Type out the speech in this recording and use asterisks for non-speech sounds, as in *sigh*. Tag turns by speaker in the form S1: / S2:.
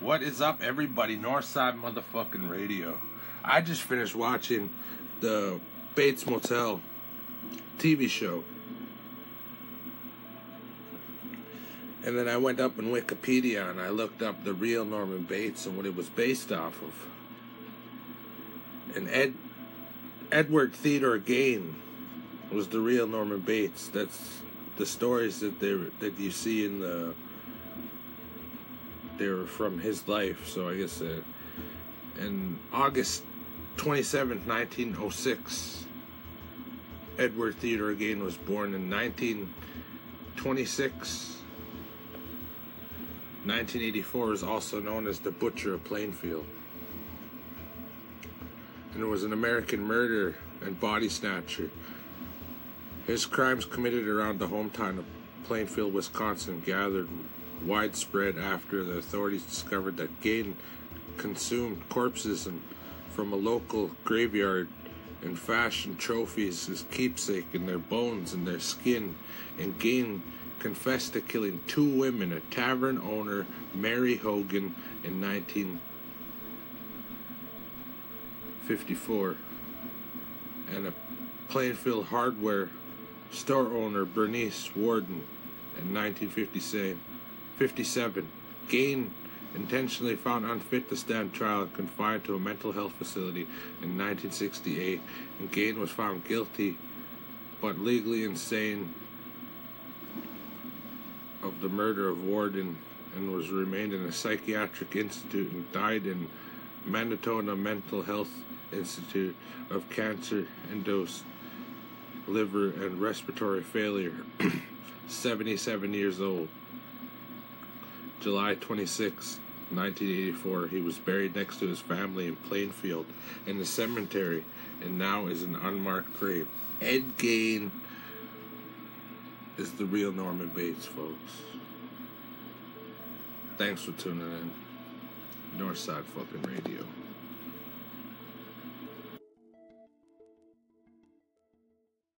S1: What is up, everybody? Northside motherfucking radio. I just finished watching the Bates Motel TV show. And then I went up in Wikipedia and I looked up the real Norman Bates and what it was based off of. And Ed Edward Theodore Gein was the real Norman Bates. That's the stories that they that you see in the they were from his life. So I guess uh, in August 27th, 1906, Edward Theodore Gein was born in 1926. 1984 is also known as the Butcher of Plainfield. And it was an American murderer and body snatcher. His crimes committed around the hometown of Plainfield, Wisconsin gathered widespread after the authorities discovered that Gein consumed corpses and from a local graveyard and fashioned trophies as keepsake in their bones and their skin, and Gein confessed to killing two women, a tavern owner, Mary Hogan, in 1954, and a Plainfield hardware store owner, Bernice Worden, in 1957. 57. Gein intentionally found unfit to stand trial and confined to a mental health facility in 1968, and Gein was found guilty but legally insane of the murder of Worden and was remained in a psychiatric institute and died in Mendota Mental Health Institute of cancer induced liver and respiratory failure. *clears throat* 77 years old July 26 1984 he was buried next to his family in Plainfield in the cemetery and now is an unmarked grave Ed Gein is the real Norman Bates, folks. Thanks for tuning in. Northside fucking radio.